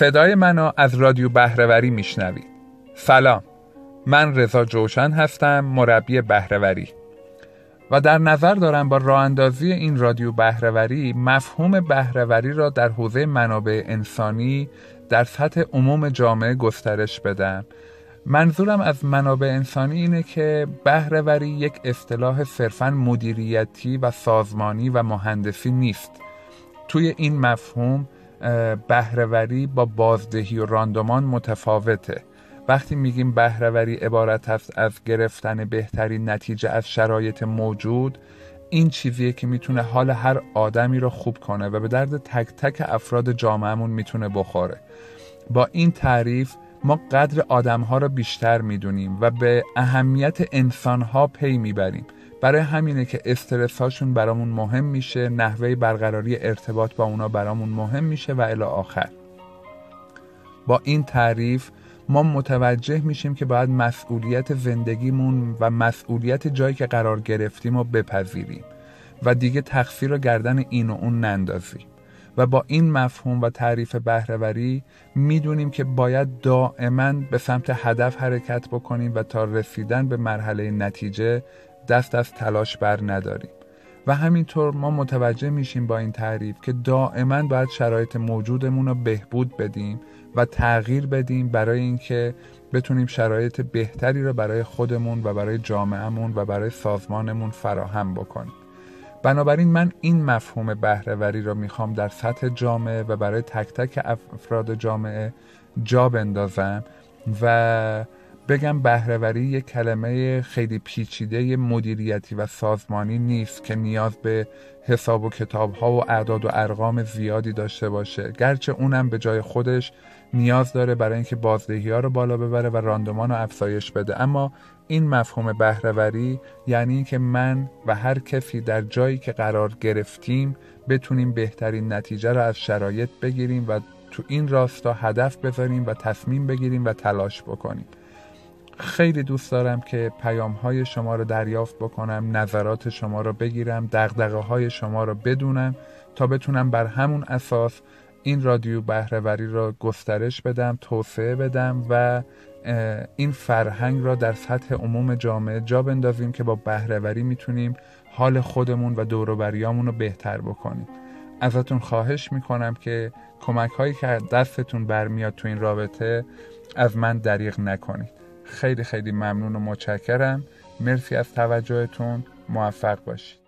صدای منو از رادیو بهرهوری میشنوید سلام. من رضا جوشن هستم مربی بهرهوری. و در نظر دارم با راه اندازی این رادیو بهرهوری مفهوم بهرهوری را در حوزه منابع انسانی در سطح عموم جامعه گسترش بدم. منظورم از منابع انسانی اینه که بهرهوری یک اصطلاح صرفا مدیریتی و سازمانی و مهندسی نیست. توی این مفهوم بهرهوری با بازدهی و راندمان متفاوته. وقتی میگیم بهرهوری عبارت است از گرفتن بهترین نتیجه از شرایط موجود این چیزیه که می‌تونه حال هر آدمی رو خوب کنه و به درد تک تک افراد جامعهمون می‌تونه بخوره. با این تعریف ما قدر آدم ها رو بیشتر می‌دونیم و به اهمیت انسان ها پی می‌بریم. برای همینه که استرس هاشون برامون مهم میشه نحوه برقراری ارتباط با اونا برامون مهم میشه و الی آخر. با این تعریف ما متوجه میشیم که باید مسئولیت زندگیمون و مسئولیت جایی که قرار گرفتیم رو بپذیریم و دیگه تقصیر رو گردن این و اون نندازیم. و با این مفهوم و تعریف بهرهوری می‌دونیم که باید دائما به سمت هدف حرکت بکنیم و تا رسیدن به مرحله نتیجه دست از تلاش بر نداریم. و همینطور ما متوجه میشیم با این تعریف که دائما باید شرایط موجودمون رو بهبود بدیم و تغییر بدیم برای اینکه بتونیم شرایط بهتری رو برای خودمون و برای جامعهمون و برای سازمانمون فراهم بکنیم. بنابراین من این مفهوم بهرهوری را می‌خوام در سطح جامعه و برای تک تک افراد جامعه جا بندازم و بگم بهرهوری یک کلمه خیلی پیچیده مدیریتی و سازمانی نیست که نیاز به حساب و کتاب ها و اعداد و ارقام زیادی داشته باشه. گرچه اونم به جای خودش نیاز داره برای اینکه بازدهی ها رو بالا ببره و راندمان رو افزایش بده. اما این مفهوم بهرهوری یعنی که من و هر کسی در جایی که قرار گرفتیم بتونیم بهترین نتیجه رو از شرایط بگیریم و تو این راستا هدف بذاریم و تصمیم بگیریم و تلاش بکنیم. خیلی دوست دارم که پیام های شما رو دریافت بکنم نظرات شما رو بگیرم دقدقه های شما رو بدونم تا بتونم بر همون اساس این رادیو بهرهوری را گسترش بدم توسعه بدم و این فرهنگ را در سطح عموم جامعه جا بندازیم که با بهرهوری می‌تونیم حال خودمون و دوروبریامون رو بهتر بکنیم. ازتون خواهش می‌کنم که کمک هایی که دستتون برمیاد تو این رابطه از من دریغ نکنید. خیلی خیلی ممنون و متشکرم. مرسی از توجهتون. موفق باشید.